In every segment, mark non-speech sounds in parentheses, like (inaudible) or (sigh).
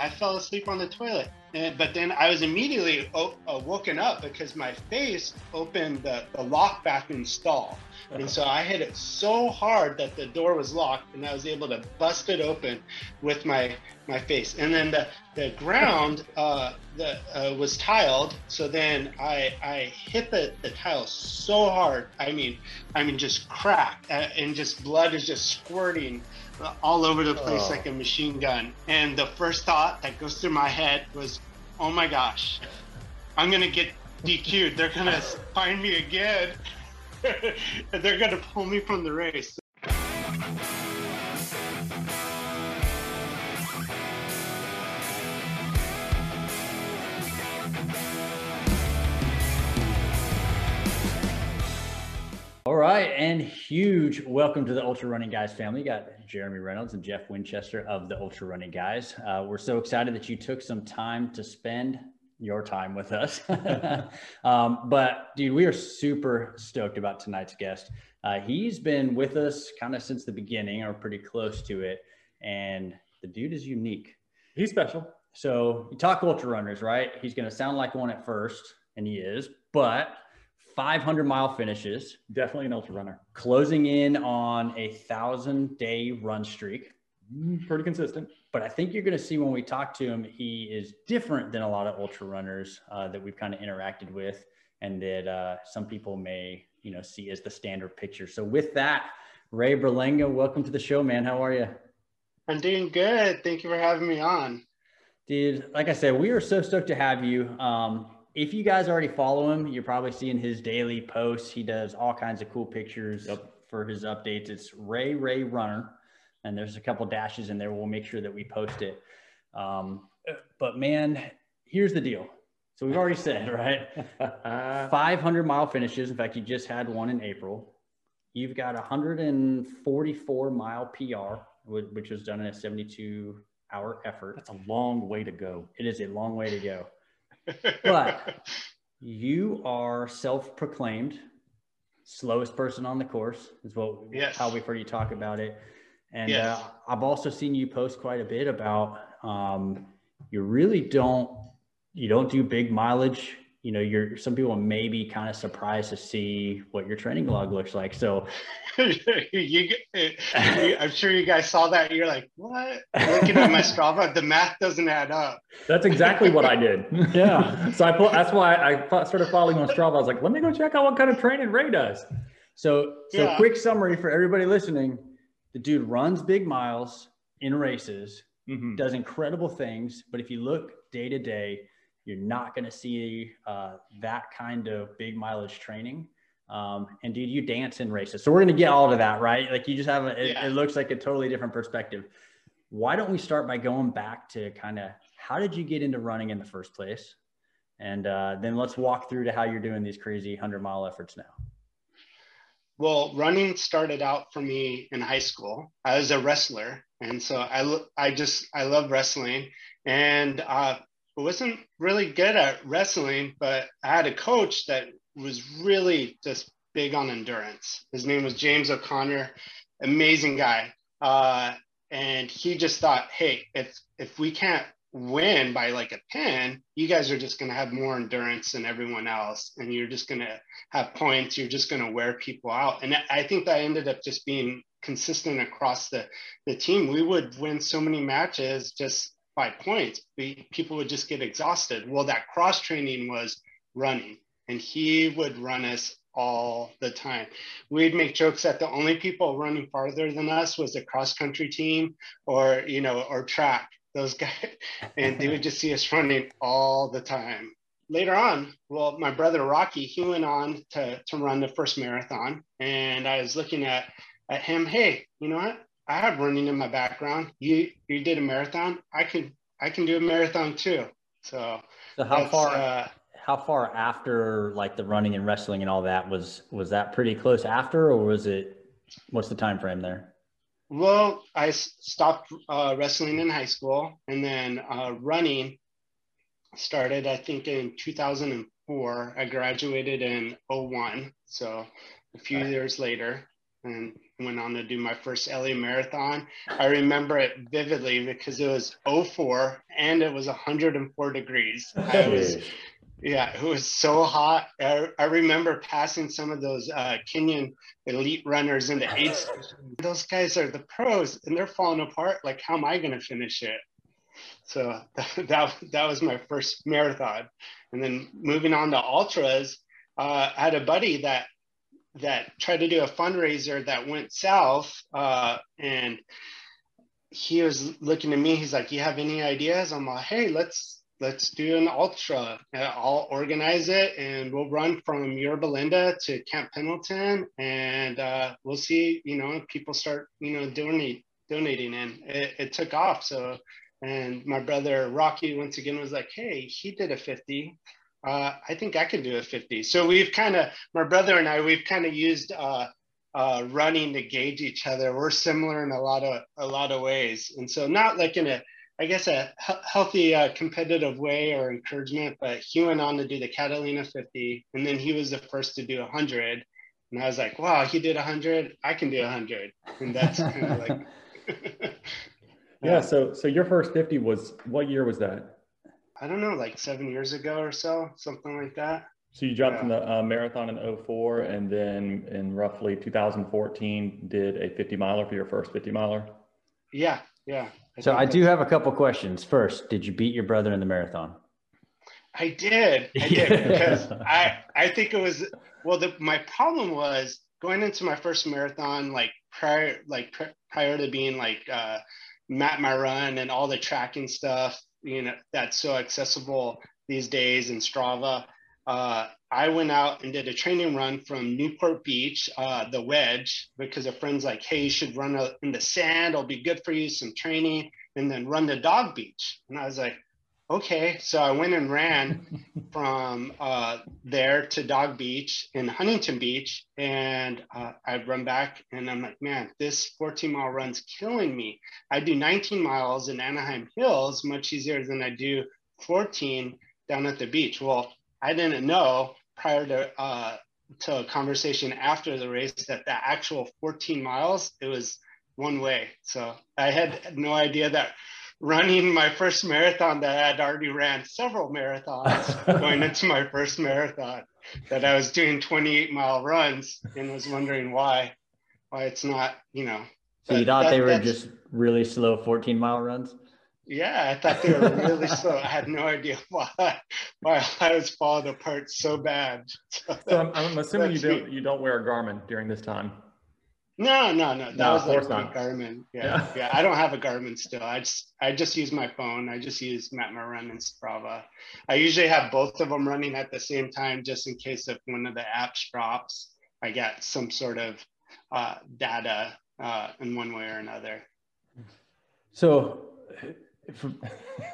I fell asleep on the toilet. And, but then I was immediately o- uh, woken up because my face opened the, the lock bathroom stall. And so I hit it so hard that the door was locked and I was able to bust it open with my, my face. And then the, the ground uh, the, uh, was tiled. So then I, I hit the, the tile so hard. I mean, I mean, just cracked uh, and just blood is just squirting all over the place oh. like a machine gun. And the first thought that goes through my head was, oh my gosh, I'm going to get DQ'd. They're going (laughs) to find me again. (laughs) They're going to pull me from the race. All right, and huge welcome to the Ultra Running Guys family. You got Jeremy Reynolds and Jeff Winchester of the Ultra Running Guys. Uh, we're so excited that you took some time to spend your time with us. (laughs) um, but dude, we are super stoked about tonight's guest. Uh, he's been with us kind of since the beginning, or pretty close to it, and the dude is unique. He's special. So you talk ultra runners, right? He's going to sound like one at first, and he is, but 500 mile finishes. Definitely an ultra runner. Closing in on a thousand day run streak. Mm, pretty consistent. But I think you're going to see when we talk to him, he is different than a lot of ultra runners uh, that we've kind of interacted with, and that uh, some people may, you know, see as the standard picture. So with that, Ray Berlanga, welcome to the show, man. How are you? I'm doing good. Thank you for having me on. Dude, like I said, we are so stoked to have you. Um, if you guys already follow him, you're probably seeing his daily posts. He does all kinds of cool pictures yep. for his updates. It's Ray Ray Runner, and there's a couple dashes in there. We'll make sure that we post it. Um, but man, here's the deal. So we've already said, right? (laughs) 500 mile finishes. In fact, you just had one in April. You've got 144 mile PR, which was done in a 72 hour effort. That's a long way to go. It is a long way to go but you are self-proclaimed slowest person on the course is what yes. how we've heard you talk about it and yes. uh, i've also seen you post quite a bit about um, you really don't you don't do big mileage you know, you're some people may be kind of surprised to see what your training log looks like. So, (laughs) you, I'm sure you guys saw that. You're like, what? (laughs) Looking at my Strava, the math doesn't add up. That's exactly what I did. (laughs) Yeah. so I put, that's why I started following on Strava. I was like, let me go check out what kind of training Ray does. So, so yeah. quick summary for everybody listening: the dude runs big miles in races, mm-hmm. does incredible things, but if you look day to day you're not going to see uh, that kind of big mileage training. Um, and dude, you dance in races. So we're going to get all to that, right? Like you just have a, it, yeah. it looks like a totally different perspective. Why don't we start by going back to kind of how did you get into running in the first place? And uh, then let's walk through to how you're doing these crazy 100 mile efforts now. Well, running started out for me in high school. I was a wrestler, and so I I just I love wrestling. And uh, wasn't really good at wrestling, but I had a coach that was really just big on endurance. His name was James O'Connor, amazing guy. Uh, and he just thought, hey, if if we can't win by like a pin, you guys are just going to have more endurance than everyone else, and you're just going to have points. You're just going to wear people out. And I think that ended up just being consistent across the the team. We would win so many matches just by points, people would just get exhausted. Well, that cross training was running, and he would run us all the time. We'd make jokes that the only people running farther than us was the cross country team or, you know, or track, those guys. (laughs) And they would just see us running all the time. Later on, well, my brother Rocky, he went on to, to run the first marathon. And I was looking at, at him, hey, you know what? I have running in my background. You you did a marathon. I can I can do a marathon too. So so how far uh, how far after like the running and wrestling and all that was was that pretty close after or was it what's the time frame there? Well, I stopped uh, wrestling in high school and then uh, running started I think in 2004. I graduated in 01, so a few years later and went on to do my first LA marathon. I remember it vividly because it was 04 and it was 104 degrees. I was, yeah, it was so hot. I, I remember passing some of those uh, Kenyan elite runners in the station. Those guys are the pros and they're falling apart. Like, how am I going to finish it? So (laughs) that, that was my first marathon. And then moving on to ultras, uh, I had a buddy that that tried to do a fundraiser that went south uh, and he was looking at me. He's like you have any ideas? I'm like hey let's let's do an ultra. I'll organize it and we'll run from yorba linda to camp pendleton and uh, we'll see you know people start you know donate donating. And it, it took off. So and my brother Rocky once again was like, "Hey, he did a 50. Uh, I think I can do a 50." So we've kind of, my brother and I, we've kind of used uh, uh, running to gauge each other. We're similar in a lot of a lot of ways, and so not like in a, I guess a healthy uh, competitive way or encouragement. But he went on to do the Catalina 50, and then he was the first to do 100. And I was like, "Wow, he did 100. I can do 100." And that's kind of like. (laughs) (laughs) Yeah. So, so your first 50 was what year was that? I don't know, like seven years ago or so, something like that. So you jumped yeah. in the uh, marathon in 04 and then in roughly 2014 did a 50 miler for your first 50 miler? Yeah. Yeah. I so I do have a couple questions. First, did you beat your brother in the marathon? I did. I did because (laughs) I I think it was well the my problem was going into my first marathon like prior like prior to being like uh map my run and all the tracking stuff, you know, that's so accessible these days in Strava. Uh, I went out and did a training run from Newport Beach, uh, the wedge, because a friend's like, hey, you should run in the sand. It'll be good for you, some training, and then run the dog beach. And I was like, okay. So I went and ran from uh, there to Dog Beach in Huntington Beach. And uh, I'd run back and I'm like, man, this 14 mile run's killing me. I do 19 miles in Anaheim Hills much easier than I do 14 down at the beach. Well, I didn't know prior to, uh, to a conversation after the race that the actual 14 miles, it was one way. So I had no idea that running my first marathon that I had already ran several marathons (laughs) going into my first marathon that I was doing 28 mile runs and was wondering why why it's not you know. So you thought that, they were just really slow 14 mile runs? Yeah I thought they were really slow. I had no idea (laughs) why why I was falling apart so bad. (laughs) So, I'm, I'm assuming you don't you don't wear a Garmin during this time no, no, no. That no, was like not. Garmin. Yeah, yeah, yeah. I don't have a Garmin still. I just I just use my phone. I just use Map My Run and Strava. I usually have both of them running at the same time, just in case if one of the apps drops, I get some sort of uh, data uh, in one way or another. So for,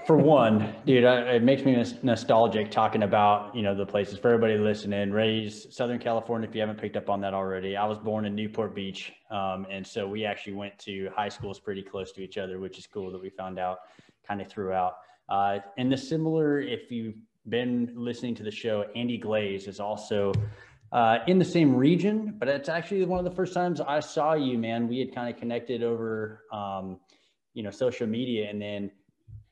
for one, dude, I, it makes me nostalgic talking about you know the places for everybody listening. Raised Southern California, if you haven't picked up on that already. I was born in Newport Beach, um, and so we actually went to high schools pretty close to each other, which is cool that we found out kind of throughout. Uh, and the similar, if you've been listening to the show, Andy Glaze is also uh, in the same region, but it's actually one of the first times I saw you, man. We had kind of connected over, um, you know, social media, and then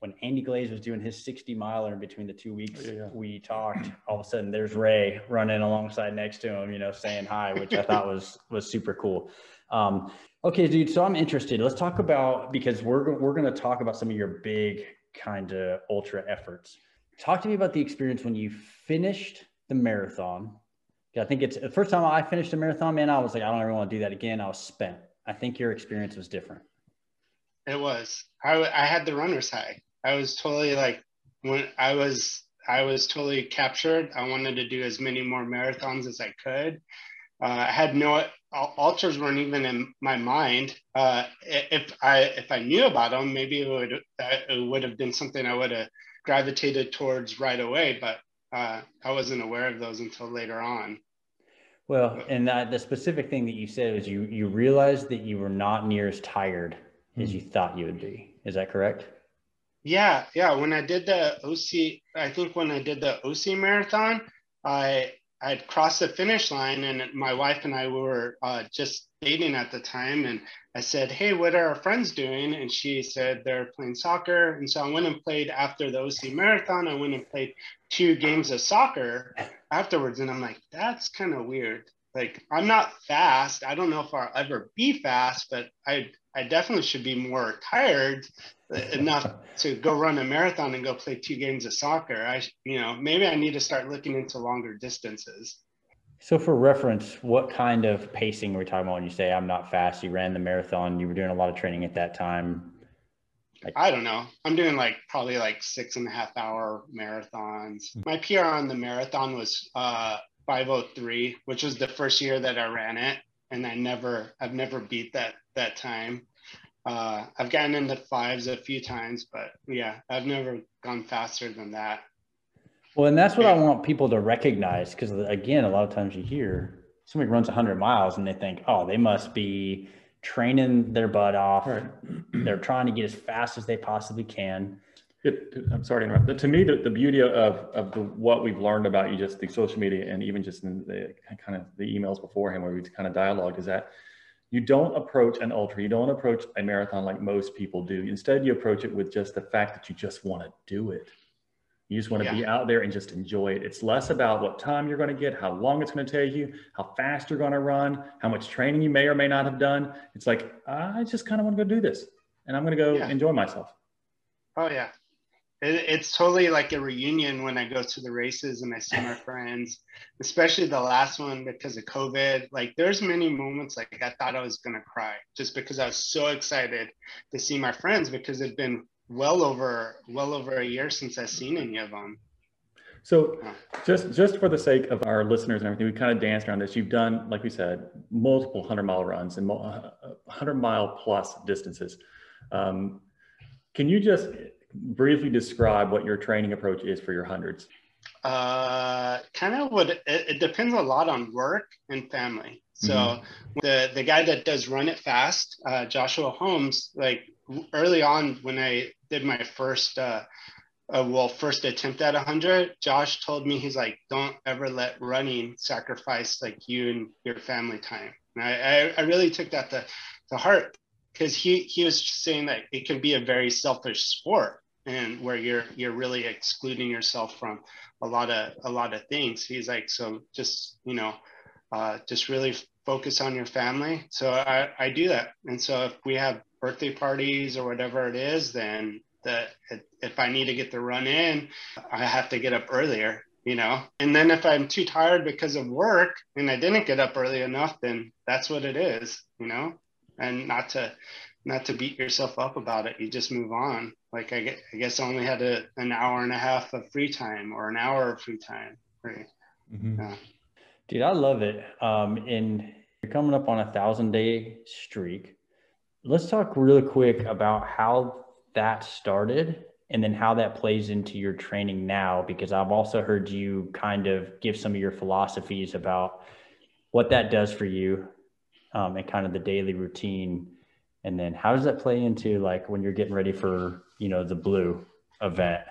when Andy Glaze was doing his 60 miler in between the two weeks, yeah. we talked. All of a sudden, there's Ray running alongside next to him, you know, saying hi, which I thought was was super cool. Um, okay, dude. So I'm interested. Let's talk about because we're we're going to talk about some of your big kind of ultra efforts. Talk to me about the experience when you finished the marathon. I think it's the first time I finished a marathon, man. I was like, I don't ever want to do that again. I was spent. I think your experience was different. It was. I, I had the runner's high. I was totally like when I was I was totally captured. I wanted to do as many more marathons as I could. Uh, I had no ultras weren't even in my mind. Uh, if I if I knew about them, maybe it would it would have been something I would have gravitated towards right away. But uh, I wasn't aware of those until later on. Well, and that, the specific thing that you said was you you realized that you were not near as tired mm-hmm. as hmm. you thought you would be. Is that correct? Yeah, yeah. When I did the OC, I think when I did the OC marathon, I I had crossed the finish line, and my wife and I were uh, just dating at the time. And I said, "Hey, what are our friends doing?" And she said they're playing soccer. And so I went and played after the OC marathon. I went and played two games of soccer afterwards, and I'm like, "That's kind of weird." Like I'm not fast. I don't know if I'll ever be fast, but I I definitely should be more tired (laughs) enough to go run a marathon and go play two games of soccer. I, you know, maybe I need to start looking into longer distances. So, for reference, what kind of pacing are we talking about when you say I'm not fast? You ran the marathon, you were doing a lot of training at that time. Like, I don't know. I'm doing like probably like six and a half hour marathons. Hmm. My PR on the marathon was uh, 503, which was the first year that I ran it. And I never, I've never beat that that time. Uh, I've gotten into fives a few times, but yeah, I've never gone faster than that. Well, and that's what I want people to recognize because, again, a lot of times you hear somebody runs 100 miles and they think, oh, they must be training their butt off. Right. They're trying to get as fast as they possibly can. It, I'm sorry to interrupt. To me, the, the beauty of, of the, what we've learned about you just the social media and even just in the kind of the emails beforehand where we kind of dialogue is that you don't approach an ultra, you don't approach a marathon like most people do. Instead, you approach it with just the fact that you just want to do it. You just want to yeah. be out there and just enjoy it. It's less about what time you're going to get, how long it's going to take you, how fast you're going to run, how much training you may or may not have done. It's like, I just kind of want to go do this and I'm going to go yeah. enjoy myself. Oh, yeah it, it's totally like a reunion when I go to the races and I see my (laughs) friends, especially the last one because of COVID. Like there's many moments like I thought I was gonna cry just because I was so excited to see my friends because it'd been well over well over a year since I've seen any of them. So just just for the sake of our listeners and everything, we kind of danced around this. You've done, like we said, multiple hundred mile runs and hundred mile plus distances. Um, can you just briefly describe what your training approach is for your hundreds? Uh, kind of what it, it, depends a lot on work and family. So mm-hmm. the the guy that does run it fast, uh, Joshua Holmes, like early on when I did my first uh, uh, well first attempt at 100 josh told me he's like don't ever let running sacrifice like you and your family time and i, I, I really took that to, to heart because he he was saying that it can be a very selfish sport and where you're you're really excluding yourself from a lot of a lot of things. He's like so just you know uh, just really focus on your family. So I, I do that. And so if we have birthday parties or whatever it is then that if i need to get the run in i have to get up earlier you know? And then if i'm too tired because of work and i didn't get up early enough then that's what it is you know? And not to not to beat yourself up about it. You just move on. Like I, guess, I guess I only had a, an hour and a half of free time or an hour of free time. Right. Mm-hmm. Yeah. Dude, I love it. Um, and you're coming up on a thousand day streak. Let's talk really quick about how that started and then how that plays into your training now, because I've also heard you kind of give some of your philosophies about what that does for you um, and kind of the daily routine and then how does that play into like when you're getting ready for, you know, the blue event?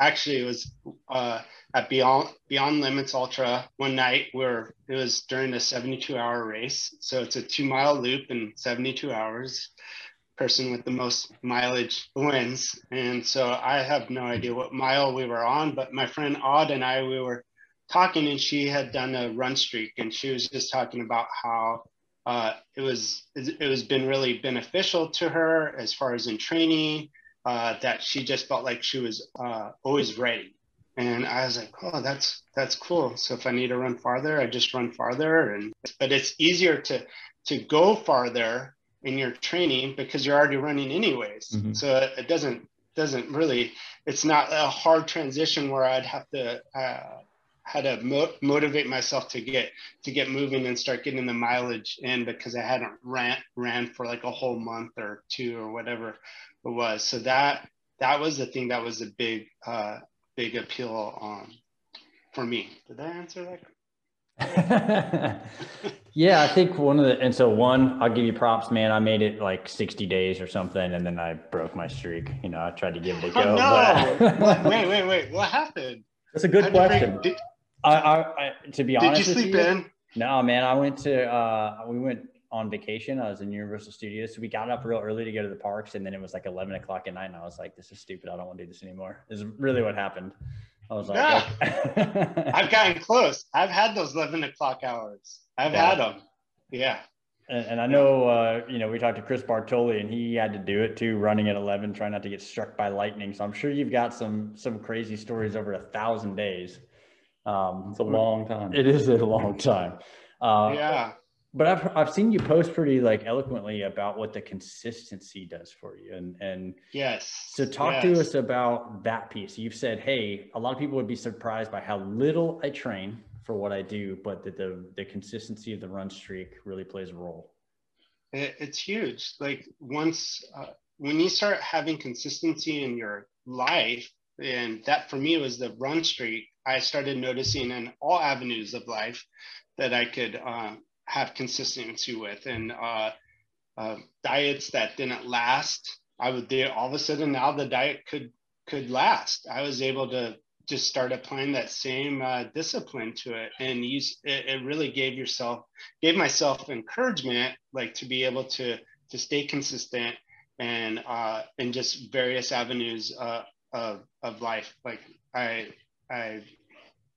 Actually, it was uh, at Beyond Beyond Limits Ultra one night where it was during a 72 hour race. So it's a two mile loop in 72 hours. Person with the most mileage wins. And so I have no idea what mile we were on, but my friend Odd and I, we were talking and she had done a run streak and she was just talking about how uh, it was it was been really beneficial to her as far as in training uh, that she just felt like she was uh, always ready. And i was like oh that's that's cool. So if i need to run farther i just run farther. And but it's easier to to go farther in your training because you're already running anyways. Mm-hmm. so it doesn't doesn't really it's not a hard transition where i'd have to uh, how to mo- motivate myself to get to get moving and start getting the mileage in because I hadn't ran ran for like a whole month or two or whatever it was. So that that was the thing that was a big uh, big appeal um, for me. Did that answer that? (laughs) yeah, I think one of the and so one, I'll give you props, man. I made it like 60 days or something, and then I broke my streak. You know, I tried to give it a go. Oh, no. But... wait, wait, wait. What happened? That's a good question. Did, I, I, I to be honest, did you sleep you, in? No, man. I went to uh, we went on vacation. I was in Universal Studios, so we got up real early to go to the parks, and then it was like eleven o'clock at night, and I was like, "This is stupid. I don't want to do this anymore." This is really what happened. I was like, yeah. (laughs) I've gotten close. I've had those eleven o'clock hours. I've yeah. had them. Yeah. And, and I know, uh, you know, we talked to Chris Bartoli, and he had to do it too, running at 11, trying not to get struck by lightning. So I'm sure you've got some some crazy stories over a thousand days. Um, it's a long time. It is a long (laughs) time. Uh, yeah. But I've I've seen you post pretty like eloquently about what the consistency does for you, and and yes. So talk yes. to us about that piece. You've said, hey, a lot of people would be surprised by how little I train for what I do, but that the the consistency of the run streak really plays a role. It's huge. Like once uh, when you start having consistency in your life, and that for me was the run streak. I started noticing in all avenues of life that I could um, have consistency with, and uh, uh, diets that didn't last. I would do all of a sudden now the diet could could last. I was able to just start applying that same uh, discipline to it and use it, it, really gave yourself gave myself encouragement like to be able to to stay consistent and uh in just various avenues uh, of of life like i i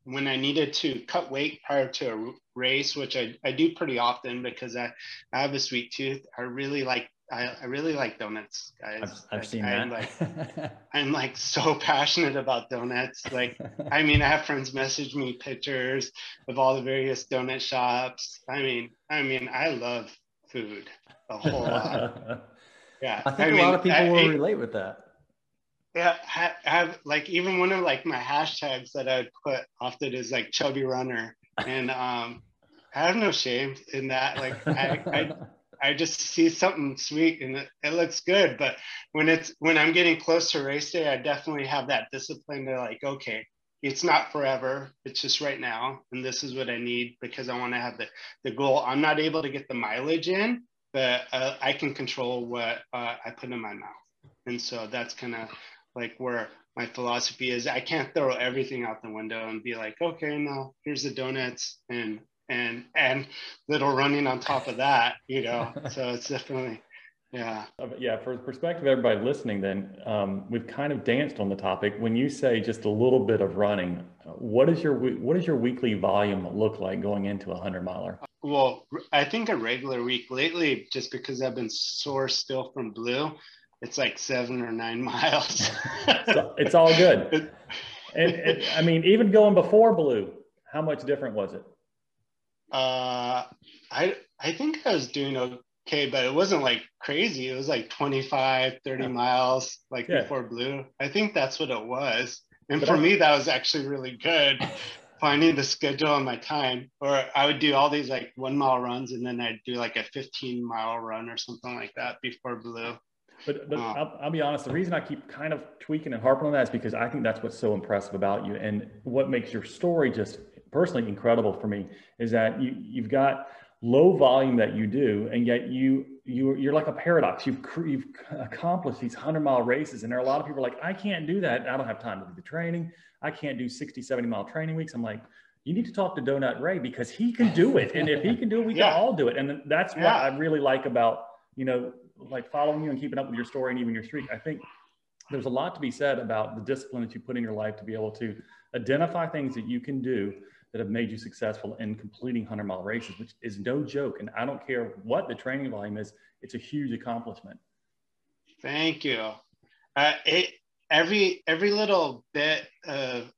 when i needed to cut weight prior to a race which i, I do pretty often because I, I have a sweet tooth i really like I, I really like donuts, guys. I've, I've seen I'm like, (laughs) I'm like so (laughs) passionate about donuts. Like, I mean, I have friends message me pictures of all the various donut shops. I mean, I mean, I love food a whole lot. (laughs) Yeah, I think I a mean, lot of people I, will relate with that. Yeah, I have like even one of like my hashtags that I would put often is like chubby runner, and um, I have no shame in that. Like, I, I I just see something sweet and it, it, looks good. But when it's when I'm getting close to race day, I definitely have that discipline to like, okay, it's not forever. It's just right now, and this is what I need because I want to have the the goal. I'm not able to get the mileage in, but uh, I can control what uh, I put in my mouth, and so that's kind of like where my philosophy is. I can't throw everything out the window and be like, okay, no, here's the donuts and and and little running on top of that, you know. (laughs) so it's definitely yeah. Uh, yeah, for the perspective of everybody listening, then um, we've kind of danced on the topic. When you say just a little bit of running, what is your what does your weekly volume look like going into a hundred miler? Well, I think a regular week lately, just because I've been sore still from blue, it's like seven or nine (laughs) miles. so it's all good. (laughs) And, and I mean, even going before blue, how much different was it? Uh, I I think I was doing okay, but it wasn't like crazy. It was like 25, 30 miles like yeah. before blue. I think that's what it was. And but for I, me, that was actually really good. (laughs) finding the schedule on my time, or I would do all these like one mile runs, and then I'd do like a 15 mile run or something like that before blue. But, but uh, I'll, I'll, be honest, the reason I keep kind of tweaking and harping on that is because I think that's what's so impressive about you. And what makes your story just personally incredible for me is that you you've got low volume that you do and yet you you you're like a paradox. You've you've accomplished these 100 mile races and there are a lot of people like i can't do that. I don't have time to do the training. I can't do 60 70 mile training weeks. I'm like you need to talk to donut ray because he can do it. And if he can do it we (laughs) yeah. can all do it. And that's what yeah. i really like about you know like following you and keeping up with your story and even your streak i think there's a lot to be said about the discipline that you put in your life to be able to identify things that you can do that have made you successful in completing 100 mile races, which is no joke. And I don't care what the training volume is, it's a huge accomplishment. Thank you. Uh, it, every every little bit of,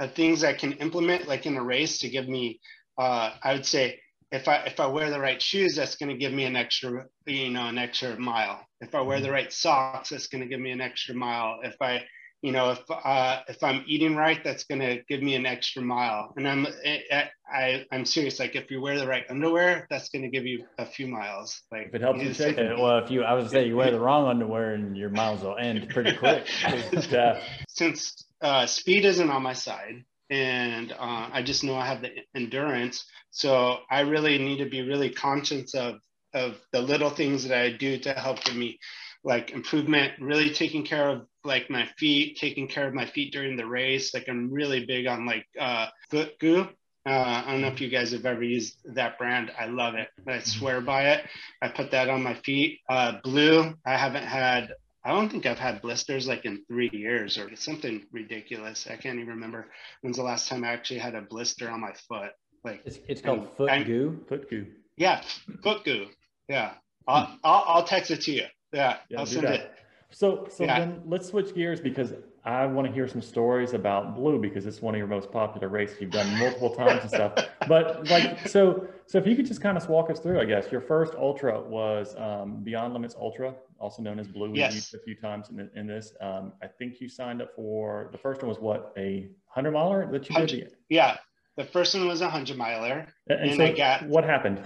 of things I can implement, like in a race, to give me, uh, I would say, if I if I wear the right shoes, that's going to give me an extra, you know, an extra mile. If I wear the right socks, that's going to give me an extra mile. If I you know, if uh, if I'm eating right, that's going to give me an extra mile. And I'm I, I am serious. Like if you wear the right underwear, that's going to give you a few miles. Like if it helps you shake it. Well, if you I was say you wear the (laughs) wrong underwear and your miles will end pretty quick. (laughs) yeah. Since uh, speed isn't on my side, and uh, I just know I have the endurance, so I really need to be really conscious of of the little things that I do to help give me like improvement, really taking care of like my feet, taking care of my feet during the race. Like I'm really big on like uh, foot goo. Uh, I don't know if you guys have ever used that brand. I love it. I swear by it. I put that on my feet. Uh, blue. I haven't had. I don't think I've had blisters like in three years or something ridiculous. I can't even remember when's the last time I actually had a blister on my foot. Like it's, it's called foot I, goo. Foot goo. Yeah, foot goo. Yeah, I'll, I'll, I'll text it to you. Yeah, yeah I'll send that. it. So, so yeah. then let's switch gears because I want to hear some stories about Blue because it's one of your most popular races. You've done multiple (laughs) times and stuff. But like, so, so if you could just kind of walk us through, I guess your first ultra was um, Beyond Limits Ultra, also known as Blue. We've yes. used a few times in, in this. Um, I think you signed up for the first one was what a hundred miler that you did. Yeah, the first one was a hundred miler, and, and so I got what happened.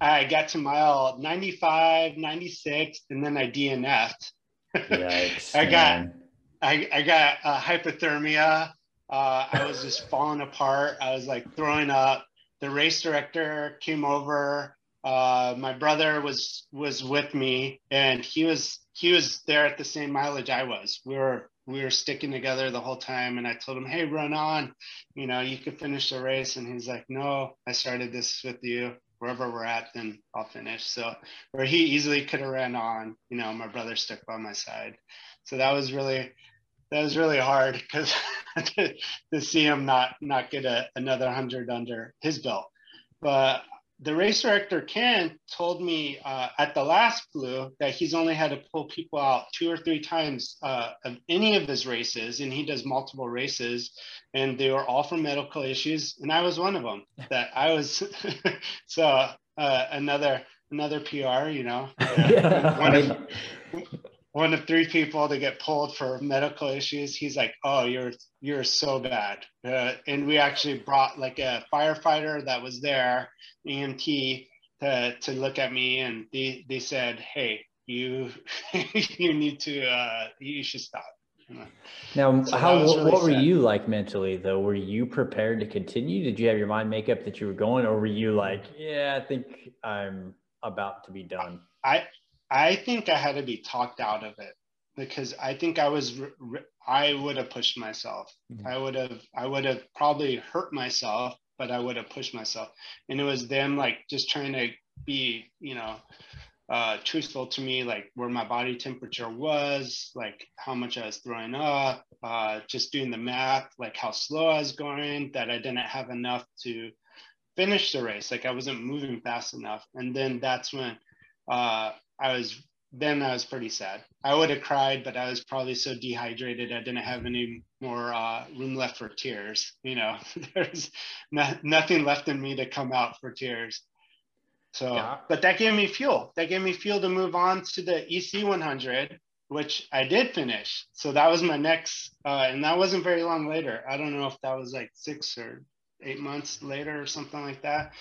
I got to mile 95, 96, and then I DNF'd. Yikes, (laughs) I got I, I got uh, hypothermia. Uh, I was just falling apart. I was like throwing up. The race director came over. Uh, my brother was was with me, and he was he was there at the same mileage I was. We were we were sticking together the whole time, and I told him, "Hey, run on, you know, you could finish the race." And he's like, "No, I started this with you." wherever we're at, then I'll finish. So where he easily could have ran on, you know, my brother stuck by my side. So that was really that was really hard because (laughs) to, to, see him not not get a, another hundred under his belt. But the race director Ken told me uh, at the last blue that he's only had to pull people out two or three times uh, of any of his races, and he does multiple races, and they were all from medical issues, and I was one of them. That I was (laughs) so uh, another another PR, you know, (laughs) one, of, one of three people to get pulled for medical issues. He's like, "Oh, you're you're so bad," uh, and we actually brought like a firefighter that was there, EMT, to to look at me, and they they said, "Hey, you (laughs) you need to uh, you should stop." Now, so how really what, were you like mentally though? Were you prepared to continue? Did you have your mind make up that you were going, or were you like, yeah, I think I'm about to be done? I I think I had to be talked out of it because I think I was I would have pushed myself. Mm-hmm. I would have I would have probably hurt myself, but I would have pushed myself. And it was them like just trying to be, you know, uh, truthful to me, like where my body temperature was, like how much I was throwing up, uh, just doing the math, like how slow I was going, that I didn't have enough to finish the race. Like I wasn't moving fast enough. And then that's when uh, I was, then I was pretty sad. I would have cried, but I was probably so dehydrated. I didn't have any more uh, room left for tears. You know, (laughs) there's not, nothing left in me to come out for tears. So, yeah. but that gave me fuel. That gave me fuel to move on to the EC 100, which I did finish. So that was my next, uh, and that wasn't very long later. I don't know if that was like six or eight months later or something like that.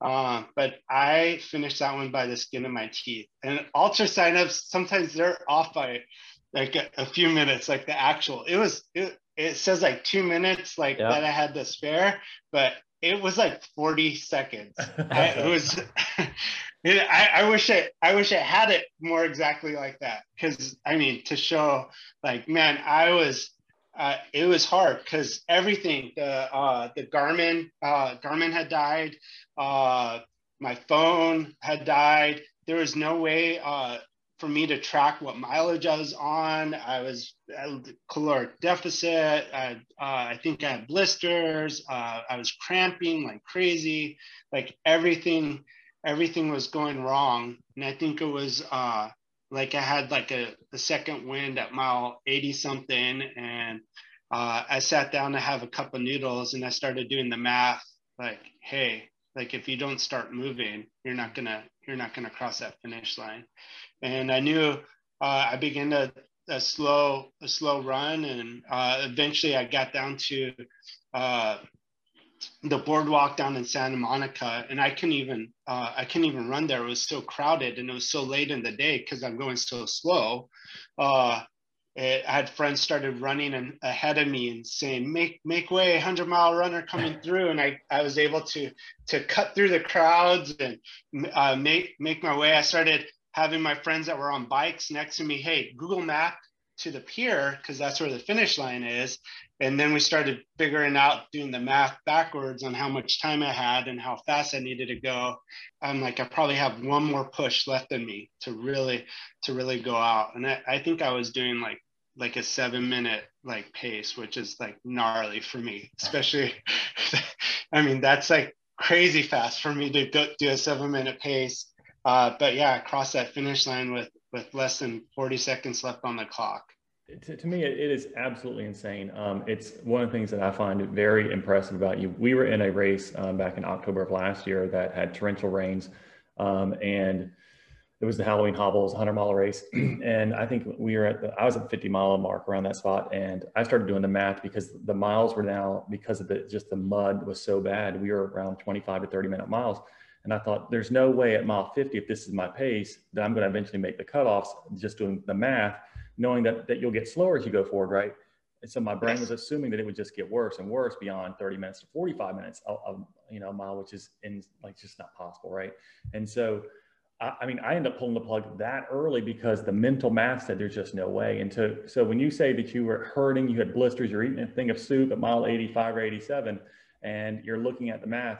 Uh, but I finished that one by the skin of my teeth. And ultra signups, sometimes they're off by like a, a, few minutes, like the actual. It was it, it says like two minutes, like that I had to spare, but it was like 40 seconds. (laughs) I, it was. (laughs) it, I, I wish it. I wish it had it more exactly like that. Because I mean, to show, like, man, I was. Uh, it was hard because everything. The uh, the Garmin uh, Garmin had died. Uh, my phone had died. There was no way uh, for me to track what mileage I was on. I was caloric deficit. I, uh, I think I had blisters. I was cramping like crazy. Like everything, everything was going wrong. And I think it was like I had like a, a second wind at mile 80 something. And uh, I sat down to have a cup of noodles and I started doing the math like, hey, like if you don't start moving, you're not gonna you're not gonna cross that finish line and I knew uh, I began a, a, slow a slow run, and uh, eventually I got down to uh, the boardwalk down in Santa Monica, and I couldn't even uh, I couldn't even run there. It was so crowded, and it was so late in the day because I'm going so slow. Uh, it, I had friends started running and ahead of me and saying, "Make make way, hundred mile runner coming (laughs) through!" And I, I was able to to cut through the crowds and uh, make make my way. I started having my friends that were on bikes next to me, hey, Google Map to the pier because that's where the finish line is. And then we started figuring out doing the math backwards on how much time I had and how fast I needed to go. I'm like, I probably have one more push left in me to really, to really go out. And I, I think I was doing like like a seven minute like pace, which is like gnarly for me, especially. (laughs) I mean, that's like crazy fast for me to go, do a seven minute pace. Uh, but yeah, cross that finish line with with less than 40 seconds left on the clock. To, to me, it, it is absolutely insane. Um, it's one of the things that I find very impressive about you. We were in a race um, back in October of last year that had torrential rains, um, and it was the Halloween Hobbles 100 mile race. (clears throat) and I think we were at the, I was at the 50 mile mark around that spot. And I started doing the math because the miles were now, because of the, just the mud was so bad, we were around 25 to 30 minute miles. And I thought, there's no way at mile 50, if this is my pace, that I'm going to eventually make the cutoffs just doing the math, knowing that, that you'll get slower as you go forward, right? And so my brain was assuming that it would just get worse and worse beyond 30 minutes to 45 minutes of, of you know, a mile, which is in like just not possible, right? And so I, mean, I end up pulling the plug that early because the mental math said there's just no way. And to, so when you say that you were hurting, you had blisters, you're eating a thing of soup at mile 85 or 87, and you're looking at the math,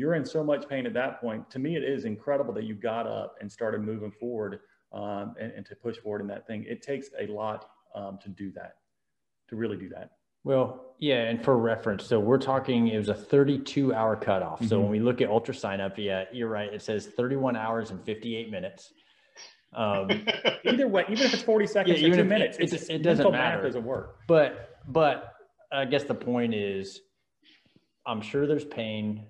you're in so much pain at that point. To me, it is incredible that you got up and started moving forward um, and, and, to push forward in that thing. It takes a lot um, to do that, to really do that. Well, yeah, and for reference, so we're talking it was a 32 hour cutoff. Mm-hmm. So when we look at ultra sign up, yeah, you're right. It says 31 hours and 58 minutes. Um, (laughs) either way, even if it's 40 seconds, yeah, even two minutes, it, it, it doesn't matter. Doesn't work. But but I guess the point is, I'm sure there's pain.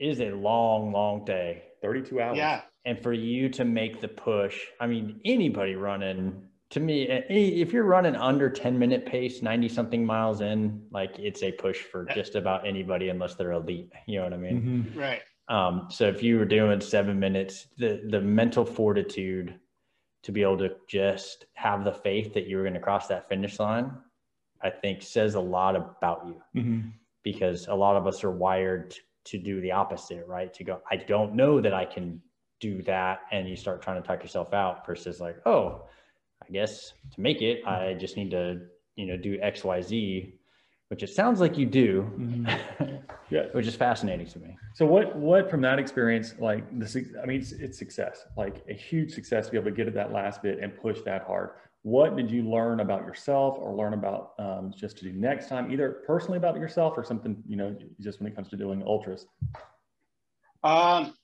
It is a long, long day. 32 hours. Yeah. And for you to make the push, I mean, anybody running to me, if you're running under 10 minute pace, 90 something miles in, like it's a push for just about anybody unless they're elite. You know what I mean? Mm-hmm. Right. Um, so if you were doing seven minutes, the, the mental fortitude to be able to just have the faith that you were going to cross that finish line, I think says a lot about you mm-hmm. because a lot of us are wired to do the opposite, right? To go, I don't know that I can do that. And you start trying to talk yourself out versus like, oh, I guess to make it, I just need to, you know, do X, Y, Z, which it sounds like you do. Mm-hmm. (laughs) yeah. which is fascinating to me. So what, what from that experience, like this, I mean, it's, it's success, like a huge success to be able to get at that last bit and push that hard. What did you learn about yourself or learn about um, just to do next time, either personally about yourself or something, you know, just when it comes to doing ultras? Um,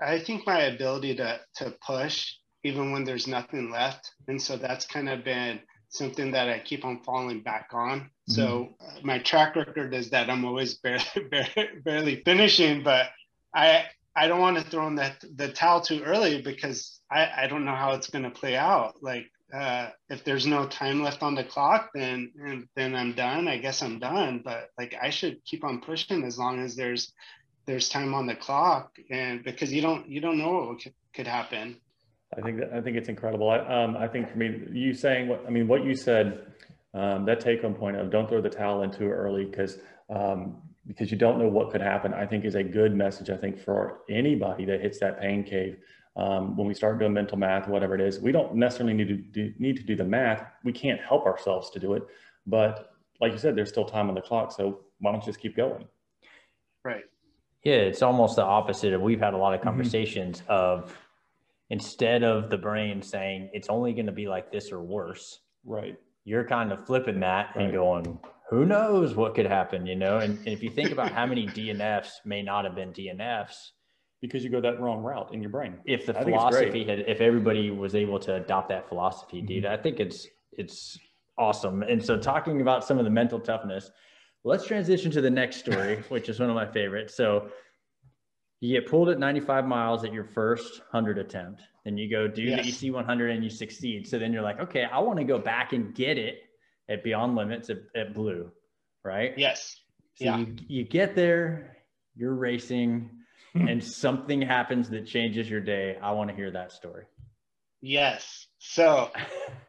I think my ability to, to push even when there's nothing left. And so that's kind of been something that I keep on falling back on. Mm-hmm. So uh, my track record is that I'm always barely, (laughs) barely, barely finishing, but I I don't want to throw in that the towel too early because I, I don't know how it's going to play out. Like uh, if there's no time left on the clock, then then I'm done. I guess I'm done. But like I should keep on pushing as long as there's there's time on the clock, and because you don't you don't know what could, could happen. I think that, I think it's incredible. I, um, I think for me, you saying what I mean, what you said, um, that take home point of don't throw the towel in too early because um, because you don't know what could happen. I think is a good message. I think for anybody that hits that pain cave. Um, when we start doing mental math, whatever it is, we don't necessarily need to do, need to do the math. We can't help ourselves to do it, but like you said, there's still time on the clock. So why don't you just keep going? Right. Yeah, it's almost the opposite of we've had a lot of mm-hmm. conversations mm-hmm. of instead of the brain saying it's only going to be like this or worse right you're kind of flipping that right. and going who knows what could happen you know and, and if you think about how many dnfs may not have been dnfs because you go that wrong route in your brain. If the I philosophy had if everybody was able to adopt that philosophy dude mm-hmm. i think it's it's awesome. And so talking about some of the mental toughness let's transition to the next story (laughs) which is one of my favorites. So you get pulled at 95 miles at your first 100 attempt then you go do yes. the ec 100 and you succeed. So then you're like okay i want to go back and get it at beyond limits at, at blue right? Yes. So yeah. you, you get there you're racing (laughs) and something happens that changes your day i want to hear that story yes so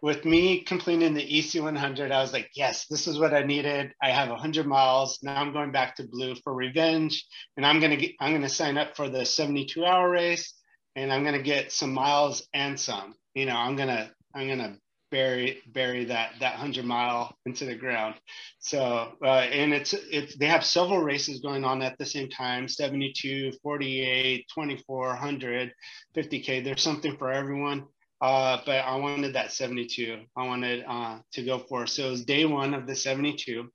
with me completing the EC100, I was like, yes, this is what I needed. I have 100 miles. Now I'm going back to blue for revenge, and I'm gonna get, I'm gonna sign up for the 72 hour race. and I'm gonna get some miles and some. You know, I'm gonna I'm gonna bury bury that that hundred mile into the ground. So uh, and it's it's they have several races going on at the same time: 72, 48, 24, 100, 50k. There's something for everyone. Uh, but I wanted that 72. I wanted uh, to go for. So it was day one of the 72.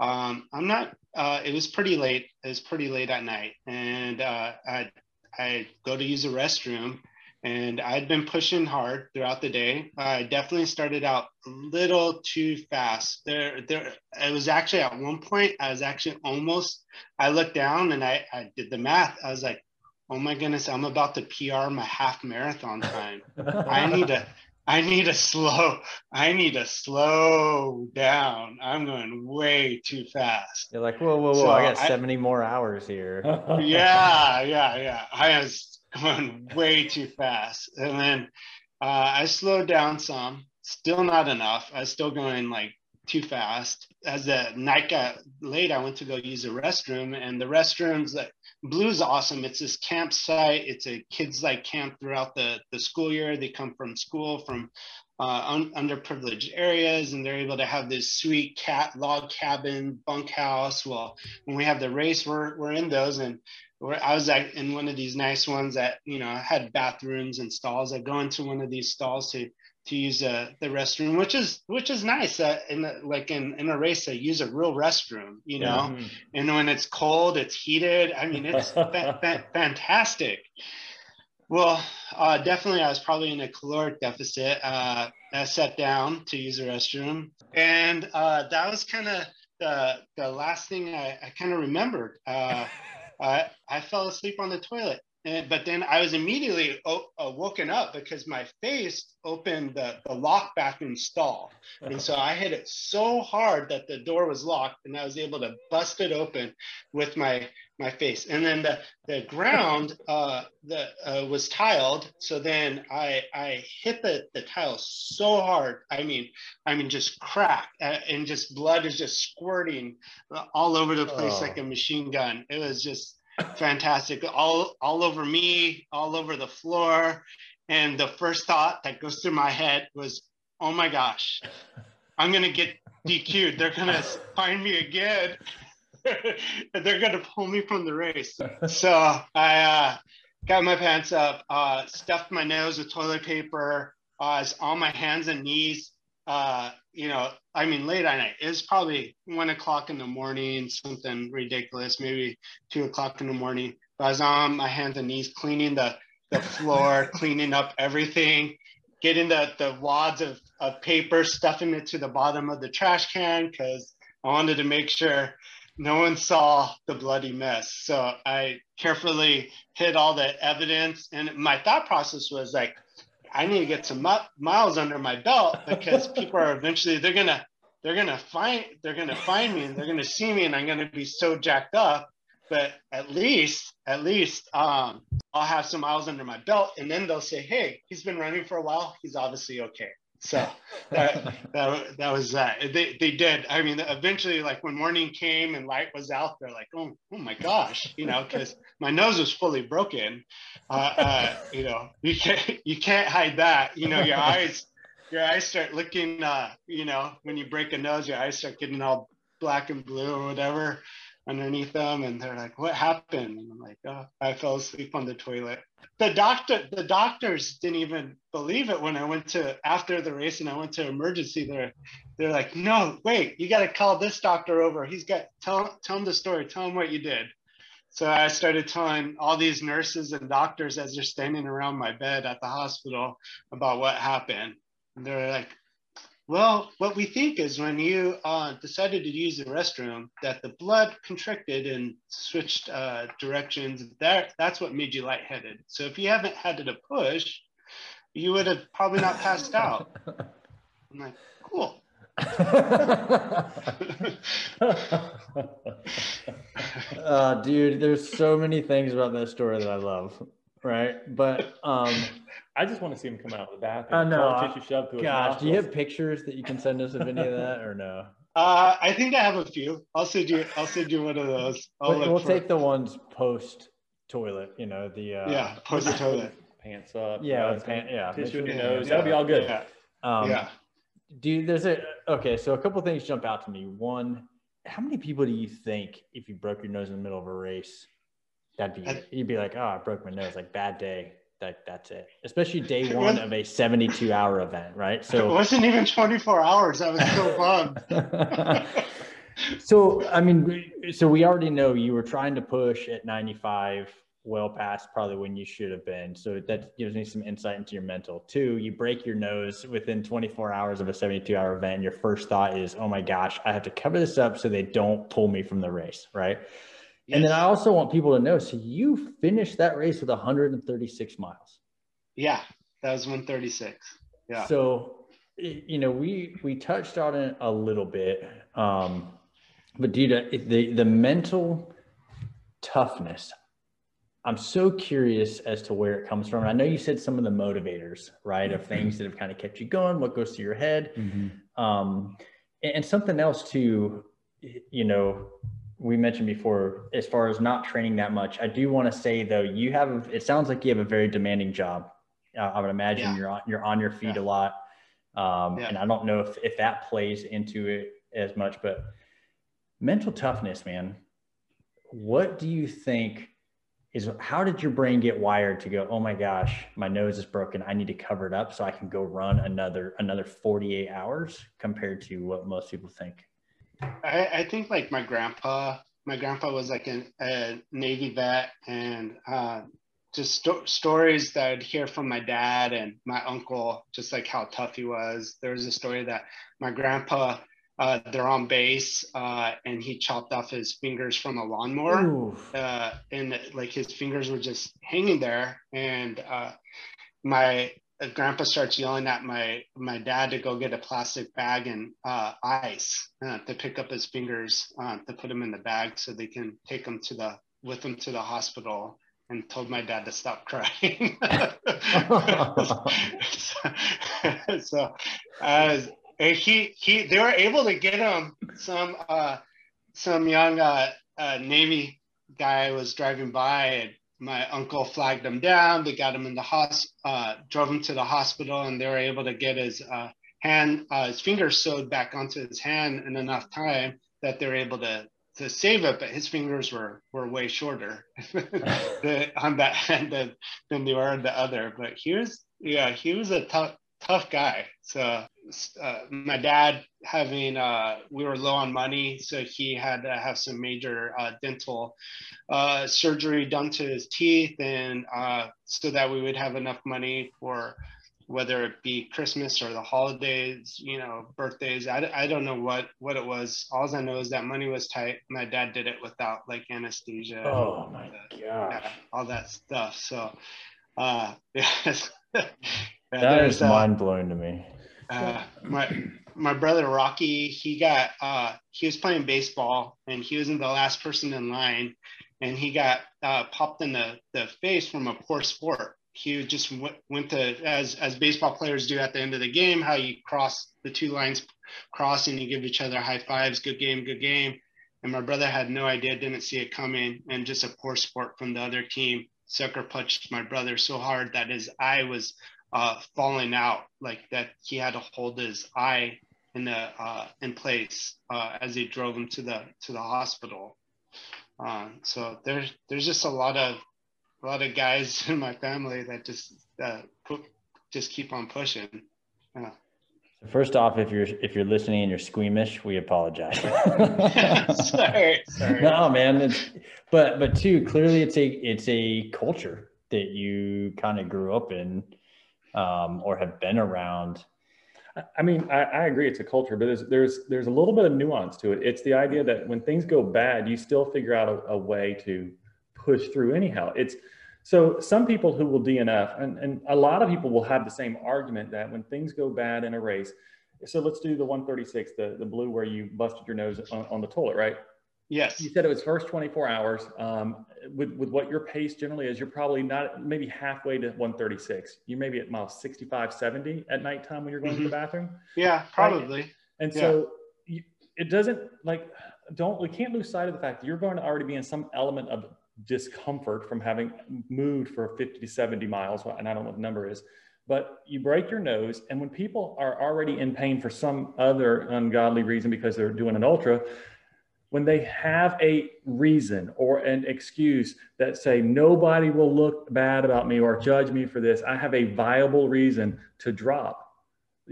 Um, I'm not. Uh, it was pretty late. It was pretty late at night, and uh, I I go to use a restroom, and I'd been pushing hard throughout the day. I definitely started out a little too fast. There, there. It was actually at one point I was actually almost. I looked down and I, I did the math. I was like, oh my goodness, I'm about to PR my half marathon time. I need to. I need to slow. I need to slow down. I'm going way too fast. You're like, whoa, whoa, whoa! So I got 70 more hours here. (laughs) yeah, yeah, yeah. I was going way too fast. And then uh, I slowed down some, still not enough. I was still going like too fast. As the night got late, I went to go use the restroom, and the restrooms that Blue's awesome. It's this campsite. It's a kids like camp throughout the the school year. They come from school from uh, un- underprivileged areas, and they're able to have this sweet cat log cabin bunkhouse. Well, when we have the race, we're we're in those, and I was at, in one of these nice ones that you know had bathrooms and stalls. I go into one of these stalls to to use uh, the restroom, which is which is nice. Uh, in the, like in, in a race, I use a real restroom, you know. Mm-hmm. And when it's cold, it's heated. I mean, it's (laughs) fa- fa- fantastic. Well, uh, definitely, I was probably in a caloric deficit. Uh, I sat down to use the restroom, and uh, that was kind of the the last thing I, I kind of remembered. Uh, (laughs) I, I fell asleep on the toilet. And, but then I was immediately o- uh, woken up because my face opened the, the lock bathroom stall. And so I hit it so hard that the door was locked and I was able to bust it open with my, my face. And then the, the ground uh, the, uh, was tiled. So then I, I hit the, the tile so hard. I mean, I mean, just crack uh, and just blood is just squirting uh, all over the place oh. like a machine gun. It was just fantastic. All all over me all over the floor. And the first thought that goes through my head was oh my gosh i'm going to get dq'd. They're going to find me again. (laughs) They're going to pull me from the race. So i uh, got my pants up uh, stuffed my nose with toilet paper uh, was on my hands and knees uh, you know, I mean, late at night. It was probably one o'clock in the morning, something ridiculous, maybe two o'clock in the morning. But I was on my hands and knees cleaning the, the floor, (laughs) cleaning up everything, getting the, the wads of, of paper, stuffing it to the bottom of the trash can because I wanted to make sure no one saw the bloody mess. So I carefully hid all the evidence. And my thought process was like, I need to get some miles under my belt (laughs) because people are eventually they're gonna they're gonna find they're gonna find me and they're gonna see me and I'm gonna be so jacked up. But at least at least um, I'll have some miles under my belt and then they'll say, hey, he's been running for a while. He's obviously okay. So (laughs) that, that, that was that. They, they did. I mean, eventually, like when morning came and light was out, they're like, oh, oh my gosh, you know, because my nose was fully broken. Uh, uh, you know, you can't you can't hide that. You know, your (laughs) eyes your eyes start looking. Uh, you know, when you break a nose, your eyes start getting all black and blue or whatever underneath them and they're like what happened? And i'm like oh i fell asleep on the toilet. The doctor the doctors didn't even believe it when i went to after the race and i went to emergency they're they're like no wait you got to call this doctor over. He's got tell tell him the story. Tell him what you did. So i started telling all these nurses and doctors as they're standing around my bed at the hospital about what happened. And they're like well, what we think is when you uh, decided to use the restroom, that the blood constricted and switched uh, directions. That that's what made you lightheaded. So if you haven't had to push, you would have probably not passed out. (laughs) I'm like, cool. (laughs) uh, dude, there's so many things about that story that I love right? But um, I just want to see him come out of the bathroom. I know. Tissue shoved to Gosh, do you have pictures that you can send us of any of that or no? (laughs) Uh, I think I have a few. I'll send you. I'll send you one of those. we'll, we'll take the ones post toilet. You know the uh, yeah post toilet. (laughs) pants up. Yeah, uh, pant, yeah. Tissue in your nose. yeah, That'll be all good. Yeah. Um, yeah. Dude, there's a okay. So a couple things jump out to me. One, how many people do you think if you broke your nose in the middle of a race, that'd be I- you'd be like, oh, I broke my nose, like bad day. That that's it. Especially day one of a 72 hour event, right? So it wasn't even 24 hours. I was so (laughs) bummed. so I mean, so we already know you were trying to push at 95, well past probably when you should have been. So that gives me some insight into your mental. Two, you break your nose within 24 hours of a 72 hour event. Your first thought is, oh my gosh, I have to cover this up so they don't pull me from the race, right? And then I also want people to know. So you finished that race with 136 miles. yeah, that was 136. Yeah. So, you know, we we touched on it a little bit, um, but dude, the the mental toughness. I'm so curious as to where it comes from. And I know you said some of the motivators, right, of things that have kind of kept you going. What goes through your head, um, and, and something else too. You know, we mentioned before, as far as not training that much. I do want to say though, you have. It sounds like you have a very demanding job. Uh, I would imagine Yeah. you're on you're on your feet Yeah. a lot, um, Yeah. and I don't know if if that plays into it as much. But mental toughness, man. What do you think? Is how did your brain get wired to go? Oh my gosh, my nose is broken. I need to cover it up so I can go run another another 48 hours compared to what most people think. I, I think like my grandpa, my grandpa was like an, a Navy vet, and uh, just sto- stories that I'd hear from my dad and my uncle, just like how tough he was. There was a story that my grandpa, uh, they're on base, uh, and he chopped off his fingers from a lawnmower uh, and like his fingers were just hanging there. And uh, my grandpa starts yelling at my my dad to go get a plastic bag and uh, ice uh, to pick up his fingers uh, to put them in the bag so they can take them to the with them to the hospital. And told my dad to stop crying. (laughs) so, so he he they were able to get him some uh, some young uh, uh, Navy guy was driving by and my uncle flagged him down. They got him in the hos, uh, drove him to the hospital, and they were able to get his uh, hand, uh, his finger sewed back onto his hand in enough time that they were able to to save it. But his fingers were were way shorter (laughs) on that hand than, than they were on the other. But he was, yeah, he was a tough tough guy. So uh, my dad having uh, we were low on money, so he had to have some major uh, dental uh, surgery done to his teeth, and uh, so that we would have enough money for whether it be Christmas or the holidays, you know, birthdays. I, I don't know what what it was. All I know is that money was tight. My dad did it without like anesthesia. Oh my yeah, gosh. all that stuff. So, uh, yes. (laughs) yeah, That there's, uh, mind blowing to me. Uh, my my brother Rocky, he got uh, he was playing baseball and he wasn't the last person in line, and he got uh, popped in the, the face from a poor sport. He just went, went to as as baseball players do at the end of the game, how you cross the two lines, cross and you give each other high fives, good game, good game. And my brother had no idea, didn't see it coming, and just a poor sport from the other team sucker punched my brother so hard that his eye was uh, falling out, like that he had to hold his eye in the uh, in place uh, as he drove him to the to the hospital. Uh, so there's there's just a lot of a lot of guys (laughs) in my family that just uh, put, just keep on pushing. Yeah. First off, if you're if you're listening and you're squeamish, we apologize. (laughs) sorry, sorry. No, man. It's, but but two, clearly it's a it's a culture that you kind of grew up in, um, or have been around. I- mean, I, I agree it's a culture, but there's there's there's a little bit of nuance to it. It's the idea that when things go bad, you still figure out a, a way to push through anyhow. It's so some people who will DNF, and, and a lot of people will have the same argument that when things go bad in a race, so let's do the 136, the, the blue where you busted your nose on, on the toilet, right? Yes. You said it was first 24 hours. Um, with, with what your pace generally is, you're probably not maybe halfway to 136. You may be at mile 65, 70 at nighttime when you're going to the bathroom. Yeah, probably. And Yeah. so you, it doesn't like, don't, we can't lose sight of the fact that you're going to already be in some element of discomfort from having moved for 50 to 70 miles, and I don't know what the number is, but you break your nose. And when people are already in pain for some other ungodly reason because they're doing an ultra, when they have a reason or an excuse that say nobody will look bad about me or judge me for this, I have a viable reason to drop.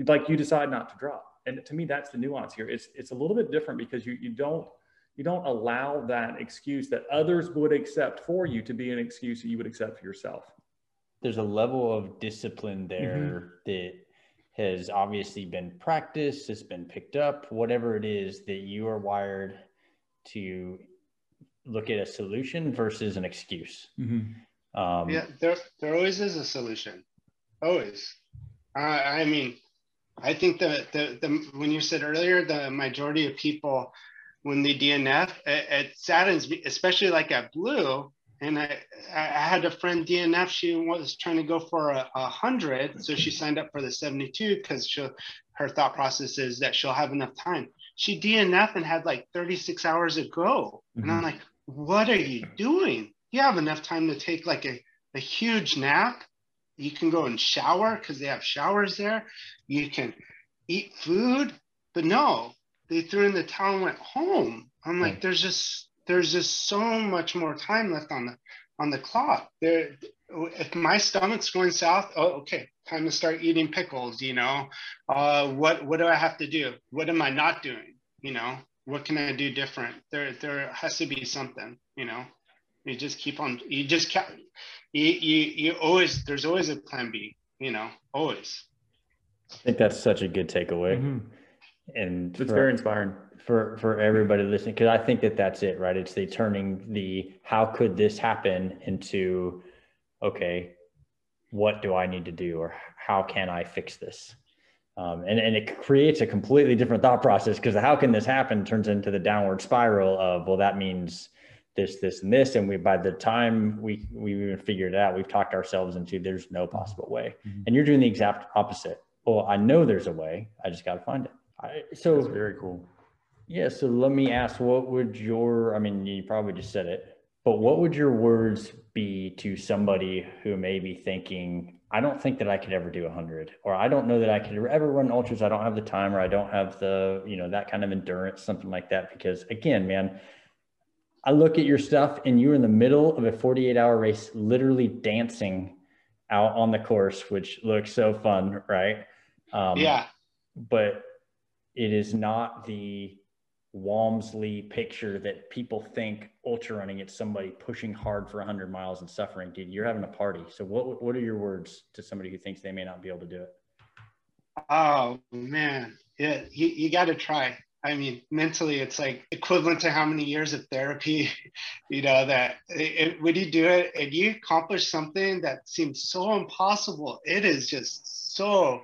Like you decide not to drop. And to me, that's the nuance here. It's it's a little bit different because you you don't you don't allow that excuse that others would accept for you to be an excuse that you would accept for yourself. There's a level of discipline there mm-hmm. that has obviously been practiced, it's been picked up, whatever it is that you are wired to look at a solution versus an excuse. Mm-hmm. Um, yeah, there, there always is a solution. Always. Uh, I mean, I think that the, the when you said earlier, the majority of people when they DNF, it, it saddens me, especially like at Blue. And I, I had a friend DNF. She was trying to go for a, a hundred, so she signed up for the seventy-two because she her thought process is that she'll have enough time she DNF and had like 36 hours to go. Mm-hmm. And I'm mm-hmm. like, what are you doing? You have enough time to take like a, a huge nap. You can go and shower because they have showers there. You can eat food. But no, they threw in the towel and went home. I'm like, there's just there's just so much more time left on the on the clock. There if my stomach's going south, oh, okay, time to start eating pickles. You know, uh, what what do I have to do? What am I not doing? You know, what can I do different? There there has to be something. You know, you just keep on. You just kept. You you you always. There's always a plan B. You know, always. I think that's such a good takeaway. Mm-hmm. And it's for, very inspiring for for everybody listening because I think that that's it, right? It's the turning the how could this happen into okay, what do I need to do or how can I fix this? Um, and, and it creates a completely different thought process because how can this happen turns into the downward spiral of, well, that means this, this, and this. And we, by the time we, we even figured it out, we've talked ourselves into there's no possible way. Mm-hmm. And you're doing the exact opposite. Well, I know there's a way. I just got to find it. I, so That's very cool. Yeah. So let me ask, what would your, I mean, you probably just said it, but what would your words be to somebody who may be thinking, I don't think that I could ever do 100, or I don't know that I could ever run ultras. I don't have the time, or I don't have the, you know, that kind of endurance, something like that. Because again, man, I look at your stuff and you're in the middle of a 48 hour race, literally dancing out on the course, which looks so fun, right? Um, yeah. But it is not the Walmsley picture that people think ultra running it's somebody pushing hard for 100 miles and suffering. Dude you're having a party. So what what are your words to somebody who thinks they may not be able to do it? Oh man. Yeah you, you got to try. I mean mentally it's like equivalent to how many years of therapy (laughs) you know that it, it, when you do it and you accomplish something that seems so impossible it is just so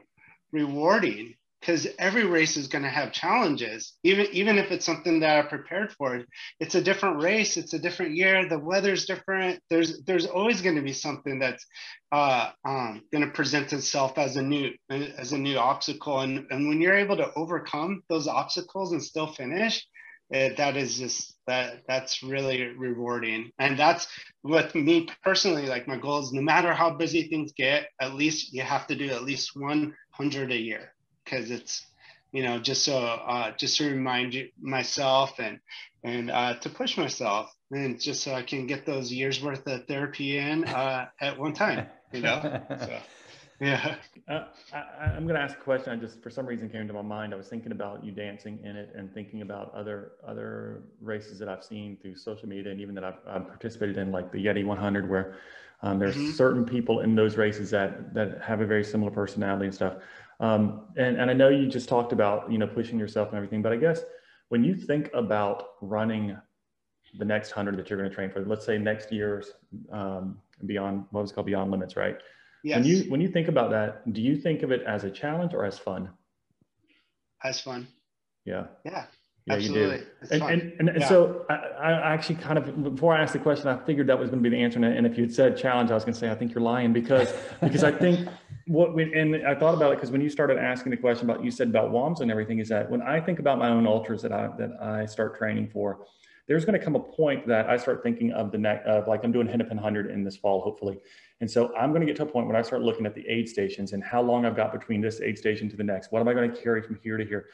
rewarding because every race is going to have challenges. Even even if it's something that i prepared for it's a different race it's a different year the weather's different. There's there's always going to be something that's uh, um, going to present itself as a new as a new obstacle. And and when you're able to overcome those obstacles and still finish it, that is just that that's really rewarding. And that's with me personally like my goal is no matter how busy things get at least you have to do at least 100 a year because it's you know just so uh, just to remind you, myself and and uh, to push myself and just so I can get those years worth of therapy in uh, at one time. You know. (laughs) So, yeah. Uh, I, am going to ask a question. I just for some reason came to my mind. I was thinking about you dancing in it and thinking about other other races that I've seen through social media and even that I've, I've participated in, like the Yeti 100, where um, there's mm-hmm. certain people in those races that that have a very similar personality and stuff. Um, and, and I know you just talked about, you know, pushing yourself and everything, but I guess when you think about running the next hundred that you're going to train for, let's say next year's um, beyond what was called beyond limits, right? Yes. When you when you think about that, do you think of it as a challenge or as fun? As fun. Yeah. Yeah. Yeah, Absolutely. you do. And, and, and, and yeah. so I, I, actually kind of, before I asked the question, I figured that was going to be the answer. And if you had said challenge, I was going to say, I think you're lying because, (laughs) because I think what we, and I thought about it because when you started asking the question about, you said about WOMs and everything is that when I think about my own ultras that I, that I start training for, there's going to come a point that I start thinking of the next, of like I'm doing Hennepin 100 in this fall, hopefully. And so I'm going to get to a point when I start looking at the aid stations and how long I've got between this aid station to the next. What am I going to carry from here to here?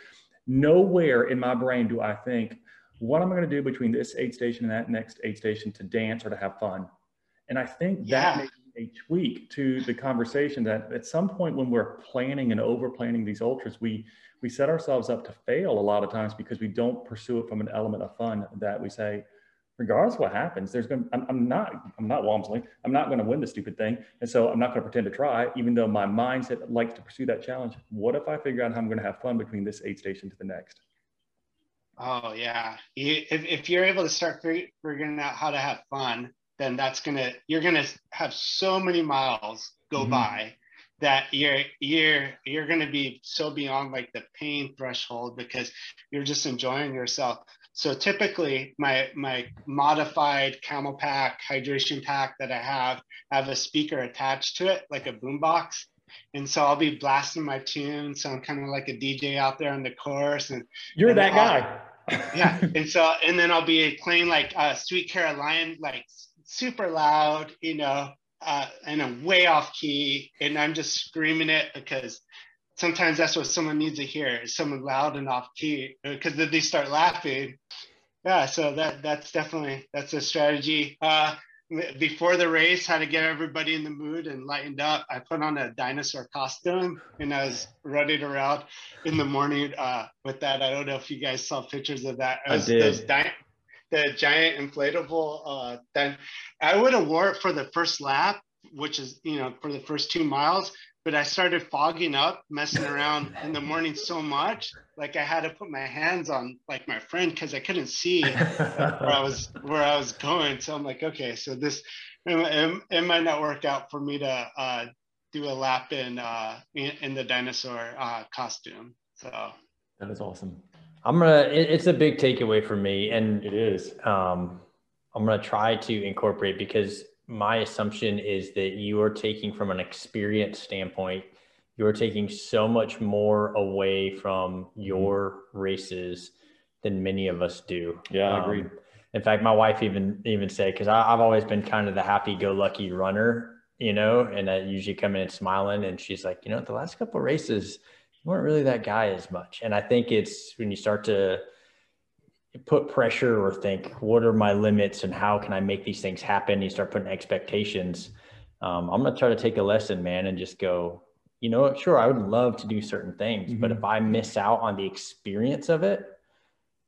Nowhere in my brain do I think, what am I going to do between this aid station and that next aid station to dance or to have fun? And I think yeah. that a tweak to the conversation that at some point when we're planning and over planning these ultras, we we set ourselves up to fail a lot of times because we don't pursue it from an element of fun that we say, regardless of what happens, there's going to, I'm, I'm not, I'm not Walmsley. I'm not going to win the stupid thing. And so I'm not going to pretend to try, even though my mindset likes to pursue that challenge. What if I figure out how I'm going to have fun between this aid station to the next? Oh yeah. You, if, if you're able to start figuring out how to have fun, then that's going to, you're going to have so many miles go mm-hmm. by that you're you're you're going to be so beyond like the pain threshold because you're just enjoying yourself so typically my my modified CamelBak hydration pack that i have I have a speaker attached to it like a boombox. And so i'll be blasting my tunes so i'm kind of like a dj out there on the course and you're and that guy. (laughs) Yeah and so and then i'll be playing like uh, sweet caroline like super loud you know uh, and I'm way off key, and I'm just screaming it because sometimes that's what someone needs to hear is someone loud and off key because then they start laughing. Yeah, so that that's definitely that's a strategy. Uh, before the race, how to get everybody in the mood and lightened up. I put on a dinosaur costume and I was running around in the morning uh, with that. I don't know if you guys saw pictures of that. I did. Di- the giant inflatable. Uh, then I would have wore it for the first lap, which is you know for the first two miles. But I started fogging up, messing around in the morning so much, like I had to put my hands on like my friend because I couldn't see where I was (laughs) where I was going. So I'm like, okay, so this it, it might not work out for me to uh, do a lap in uh, in, in the dinosaur uh, costume. So that is awesome. I'm gonna. It, it's a big takeaway for me, and it is. Um, I'm gonna try to incorporate because my assumption is that you are taking from an experience standpoint, you are taking so much more away from your races than many of us do. Yeah, I agree. Um, in fact, my wife even even said because I've always been kind of the happy-go-lucky runner, you know, and I usually come in smiling, and she's like, you know, the last couple races you weren't really that guy as much. And I think it's when you start to put pressure or think, what are my limits and how can I make these things happen? You start putting expectations. Um, I'm going to try to take a lesson, man, and just go, you know, sure, I would love to do certain things, mm-hmm. but if I miss out on the experience of it,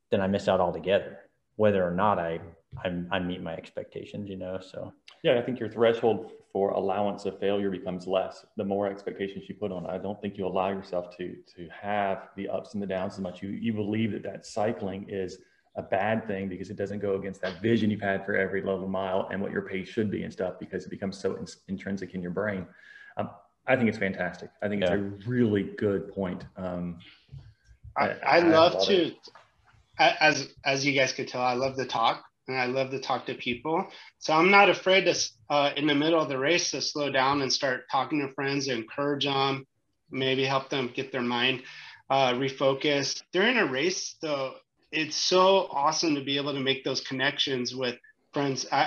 then I miss out altogether, whether or not I, I, I meet my expectations, you know? So, yeah, I think your threshold for allowance of failure becomes less the more expectations you put on. I don't think you allow yourself to to have the ups and the downs as much. You you believe that that cycling is a bad thing because it doesn't go against that vision you've had for every level mile and what your pace should be and stuff because it becomes so in, intrinsic in your brain. Um, I think it's fantastic. I think yeah. it's a really good point. Um, I, I, I, love to, it. as as you guys could tell, I love to talk and I love to talk to people. So I'm not afraid to, uh, in the middle of the race, to slow down and start talking to friends, to encourage them, maybe help them get their mind uh, refocused. During a race, though, it's so awesome to be able to make those connections with friends. I,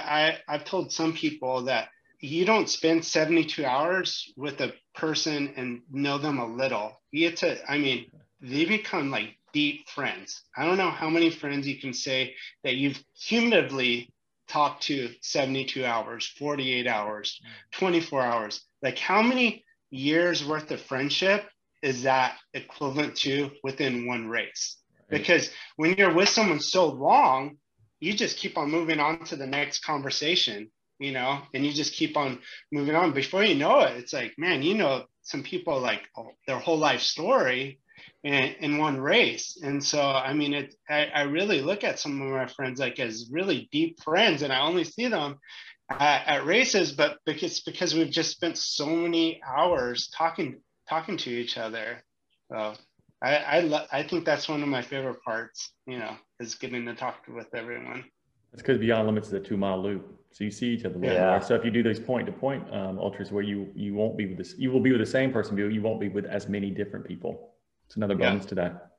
I I've told some people that you don't spend 72 hours with a person and know them a little. You get to, I mean, they become like deep friends. I don't know how many friends you can say that you've cumulatively talked to 72 hours, 48 hours, 24 hours. Like how many years worth of friendship is that equivalent to within one race? Because when you're with someone so long, you just keep on moving on to the next conversation, you know, and you just keep on moving on. Before you know it, it's like, man, you know, some people like oh, their whole life story in, in one race. And so, I mean, it, I, I, really look at some of my friends like as really deep friends, and I only see them at, at races, but because because we've just spent so many hours talking talking to each other. So I I, lo- I think that's one of my favorite parts. You know, is getting to talk with everyone. It's because beyond limits is a two mile loop. So you see each other. Yeah. So if you do those point to point ultras where you you won't be with this, you will be with the same person, but you won't be with as many different people. It's another bonus yeah. to that.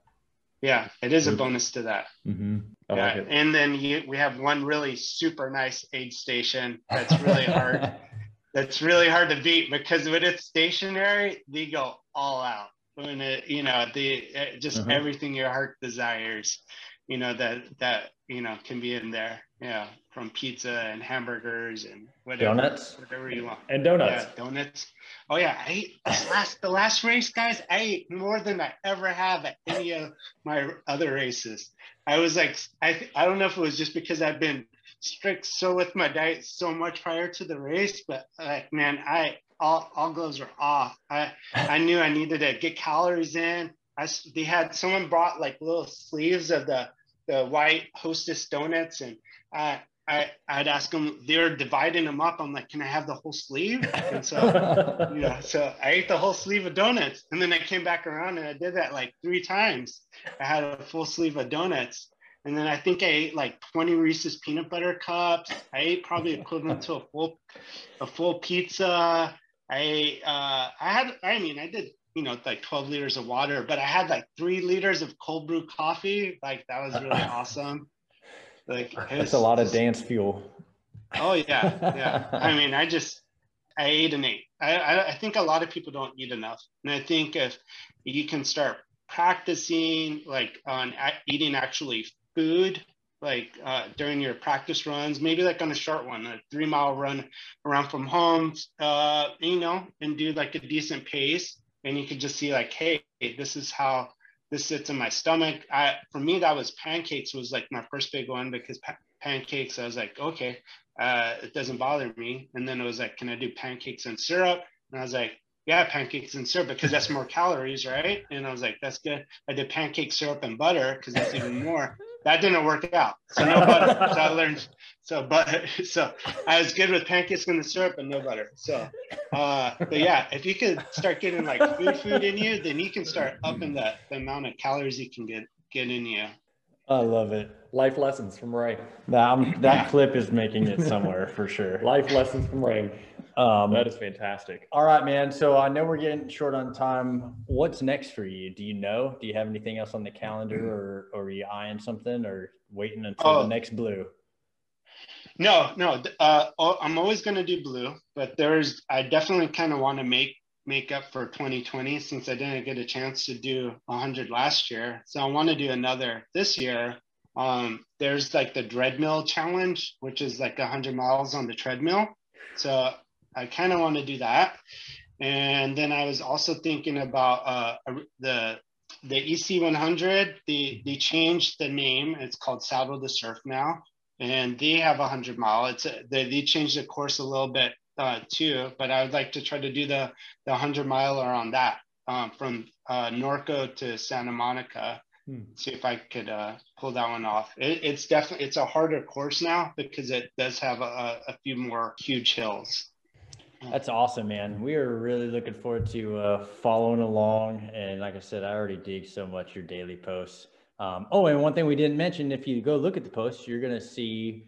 Yeah, it is a bonus to that. Mm-hmm. yeah, like and then you, we have one really super nice aid station that's really hard. (laughs) that's really hard to beat because when it's stationary, they go all out. When it, you know, the just uh-huh. everything your heart desires, you know that that you know can be in there. Yeah, from pizza and hamburgers and whatever, donuts, whatever you want, and donuts. Yeah, donuts. Oh yeah, I ate last the last race, guys. I ate more than I ever have at any of my other races. I was like, I I don't know if it was just because I've been strict so with my diet so much prior to the race, but like man, I all all gloves were off. I I knew I needed to get calories in. I they had someone brought like little sleeves of the the white hostess donuts and I I, I'd ask them, they're dividing them up. I'm like, can I have the whole sleeve? And so, (laughs) you know, so I ate the whole sleeve of donuts. And then I came back around and I did that like three times. I had a full sleeve of donuts. And then I think I ate like 20 Reese's peanut butter cups. I ate probably equivalent to a full, a full pizza. I, uh, I had, I mean, I did, you know, like 12 liters of water, but I had like three liters of cold brew coffee. Like that was really (laughs) awesome. Like it's a lot of dance fuel. Oh yeah, yeah. I (laughs) mean, I just I ate and ate. I, I, I think a lot of people don't eat enough, and I think if you can start practicing like on eating actually food like uh, during your practice runs, maybe like on a short one, a three mile run around from home, uh, you know, and do like a decent pace. And you could just see like, hey, this is how this sits in my stomach. I, for me, that was pancakes was like my first big one because pa- pancakes, I was like, okay, uh, it doesn't bother me. And then it was like, can I do pancakes and syrup? And I was like, yeah, pancakes and syrup because that's more calories, right? And I was like, that's good. I did pancake syrup and butter because that's even more. That didn't work out. So no butter. so I learned so butter. (laughs) So I was good with pancakes and the syrup and no butter. So uh but yeah, if you could start getting like food food in you, then you can start upping the, the amount of calories you can get get in you. I love it. Life lessons from Ray. That, that clip is making it somewhere for sure. Life lessons from Ray. Um, that is fantastic. All right, man. So I know we're getting short on time. What's next for you? Do you know? Do you have anything else on the calendar, or, or are you eyeing something, or waiting until oh, the next blue? No, no. Uh, oh, I'm always going to do blue, but there's I definitely kind of want to make make up for 2020 since I didn't get a chance to do 100 last year. So I want to do another this year. Um, there's like the treadmill challenge, which is like 100 miles on the treadmill. So I kind of want to do that. And then I was also thinking about uh, the the EC 100. The they changed the name. It's called Saddle to Surf now, and they have 100 mile. It's a, they, they changed the course a little bit uh, too, but I would like to try to do the, the 100 miler on that um, from uh, Norco to Santa Monica. Hmm. See if I could uh, pull that one off. It, it's definitely it's a harder course now because it does have a, a few more huge hills. That's awesome, man. We are really looking forward to uh, following along. And like I said, I already dig so much your daily posts. Um, oh, and one thing we didn't mention, if you go look at the posts, you're going to see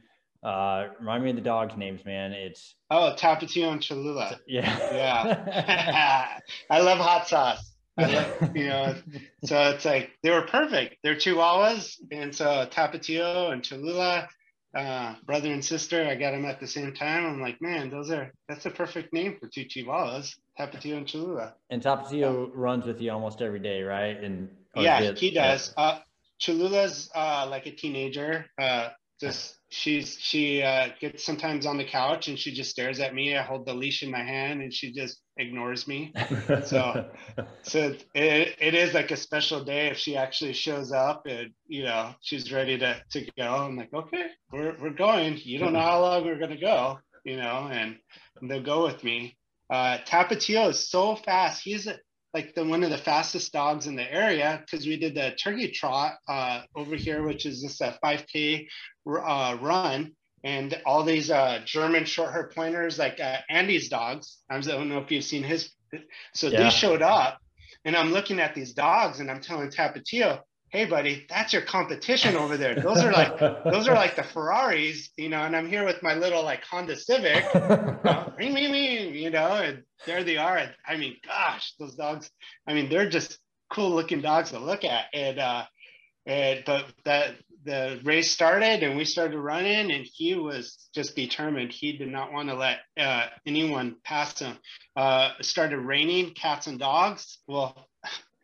uh, remind me of the dogs' names, man. It's oh Tapatio and Cholula. Yeah, yeah. (laughs) I love hot sauce. I love, you know, so it's like they were perfect. They're Chihuahuas, and so Tapatio and Cholula, uh, brother and sister. I got them at the same time. I'm like, man, those are that's a perfect name for two Chihuahuas, Tapatio and Cholula. And Tapatio runs with you almost every day, right? And yeah, he does. Yeah. Uh, Cholula's uh, like a teenager. Uh, just she's she uh, gets sometimes on the couch and she just stares at me. I hold the leash in my hand and she just ignores me. so (laughs) so it, it is like a special day if she actually shows up and you know she's ready to to go. I'm like, okay, we're we're going. You don't know how long we're gonna go, you know, and they'll go with me. Uh, Tapatio is so fast. He's a, like the one of the fastest dogs in the area because we did the turkey trot uh, over here, which is just a 5K uh, run. And all these uh, German short hair pointers, like uh, Andy's dogs, I don't know if you've seen his. So yeah. they showed up, and I'm looking at these dogs, and I'm telling Tapatio, hey buddy that's your competition over there. Those are like those are like the ferraris you know and i'm here with my little like honda civic you know, (laughs) you know and there they are. I mean gosh those dogs i mean they're just cool looking dogs to look at. And uh And, but that the race started and we started running and he was just determined. He did not want to let uh, anyone pass him. Uh, started raining cats and dogs. Well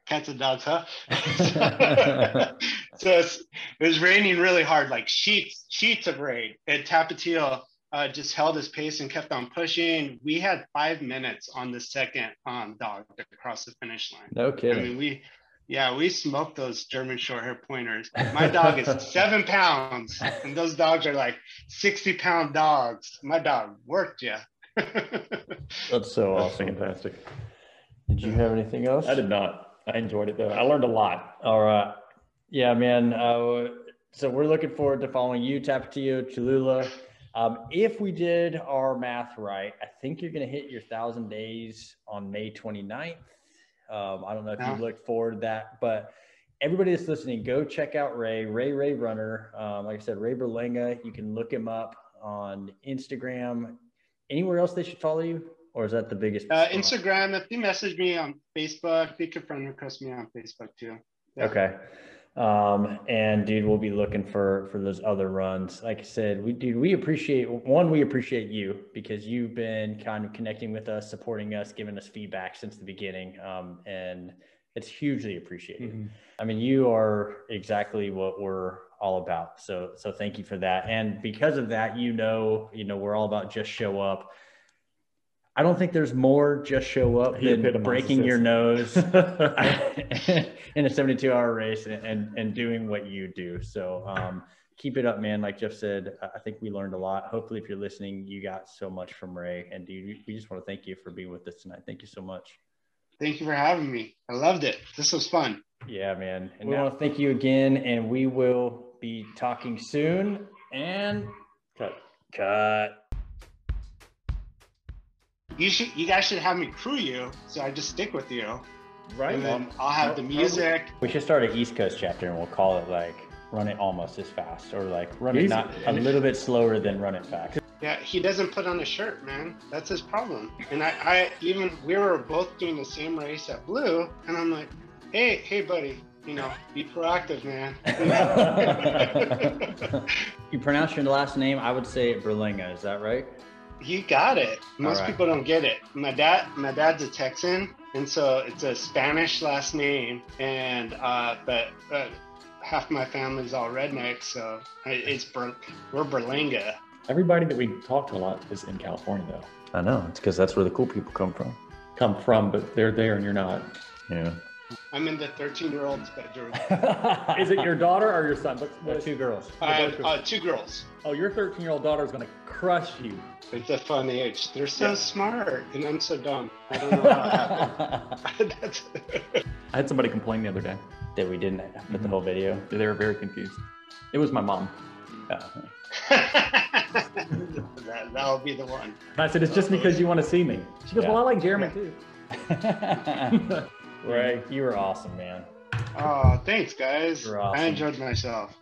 cats and dogs huh (laughs) so it was raining really hard like sheets sheets of rain and tapatio uh, just held his pace and kept on pushing we had five minutes on the second um, dog across the finish line no kidding i mean we yeah, we smoked those German short hair pointers. My dog is (laughs) seven pounds, and those dogs are like 60 pound dogs. My dog worked yeah. (laughs) That's so awesome. fantastic. Did you have anything else? I did not. I enjoyed it though. I learned a lot. All right. Yeah, man. Uh, so we're looking forward to following you, Tapatio, Cholula. Um, if we did our math right, I think you're going to hit your thousand days on May 29th. Um, I don't know if yeah. you looked forward to that, but everybody that's listening, go check out Ray, Ray Ray Runner. Um, like I said, Ray Berlanga. You can look him up on Instagram. Anywhere else they should follow you, or is that the biggest? Uh, Instagram. If you message me on Facebook, you can friend request me on Facebook too. Yeah. Okay. Um, and dude, we'll be looking for for those other runs. Like I said, we dude, we appreciate one, we appreciate you because you've been kind of connecting with us, supporting us, giving us feedback since the beginning. Um, and it's hugely appreciated. Mm-hmm. I mean, you are exactly what we're all about. So so thank you for that. And because of that, you know, you know, we're all about just show up I don't think there's more just show up he than breaking your nose (laughs) (laughs) in a 72 hour race and, and, and, doing what you do. So um, keep it up, man. Like Jeff said, I think we learned a lot. Hopefully, if you're listening, you got so much from Ray. And dude, we just want to thank you for being with us tonight. Thank you so much. Thank you for having me. I loved it. This was fun. Yeah, man. And we now- want to thank you again. And we will be talking soon. And cut. Cut you should you guys should have me crew you so i just stick with you right and then i'll have the music we should start an east coast chapter and we'll call it like run it almost as fast or like run it not a little bit slower than run it fast yeah he doesn't put on a shirt man that's his problem and i i even we were both doing the same race at blue and i'm like hey hey buddy you know, be proactive, man. (laughs) (laughs) you pronounce your last name, I would say Berlenga. Is that right? You got it. Most right. people don't get it. My dad, my dad's a Texan, and so it's a Spanish last name, and uh, but uh, half my family's all redneck, so it's Ber- we're Berlenga. Everybody that we talk to a lot is in California, though. I know it's because that's where the cool people come from. Come from, but they're there and you're not. Yeah. (laughs) I'm in the 13 year old's bedroom. (laughs) is it your daughter or your son? What's, what two girls. Uh, uh, two girls. Oh, your 13 year old daughter is going to crush you. It's a fun age. They're so yeah. smart, and I'm so dumb. I don't know how it happened. (laughs) I had somebody complain the other day that we didn't put mm-hmm. the whole video. They were very confused. It was my mom. Oh. that, that'll be the one. I said, it's just because you want to see me. She goes, yeah. well, I like Jeremy yeah. too. Ray, you were awesome, man. Oh, thanks, guys. Awesome. I enjoyed myself.